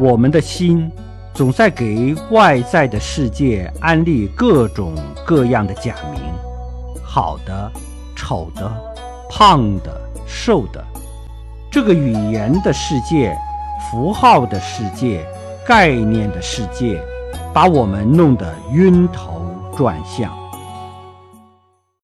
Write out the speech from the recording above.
我们的心总在给外在的世界安利各种各样的假名好的丑的胖的瘦的这个语言的世界符号的世界概念的世界把我们弄得晕头转向。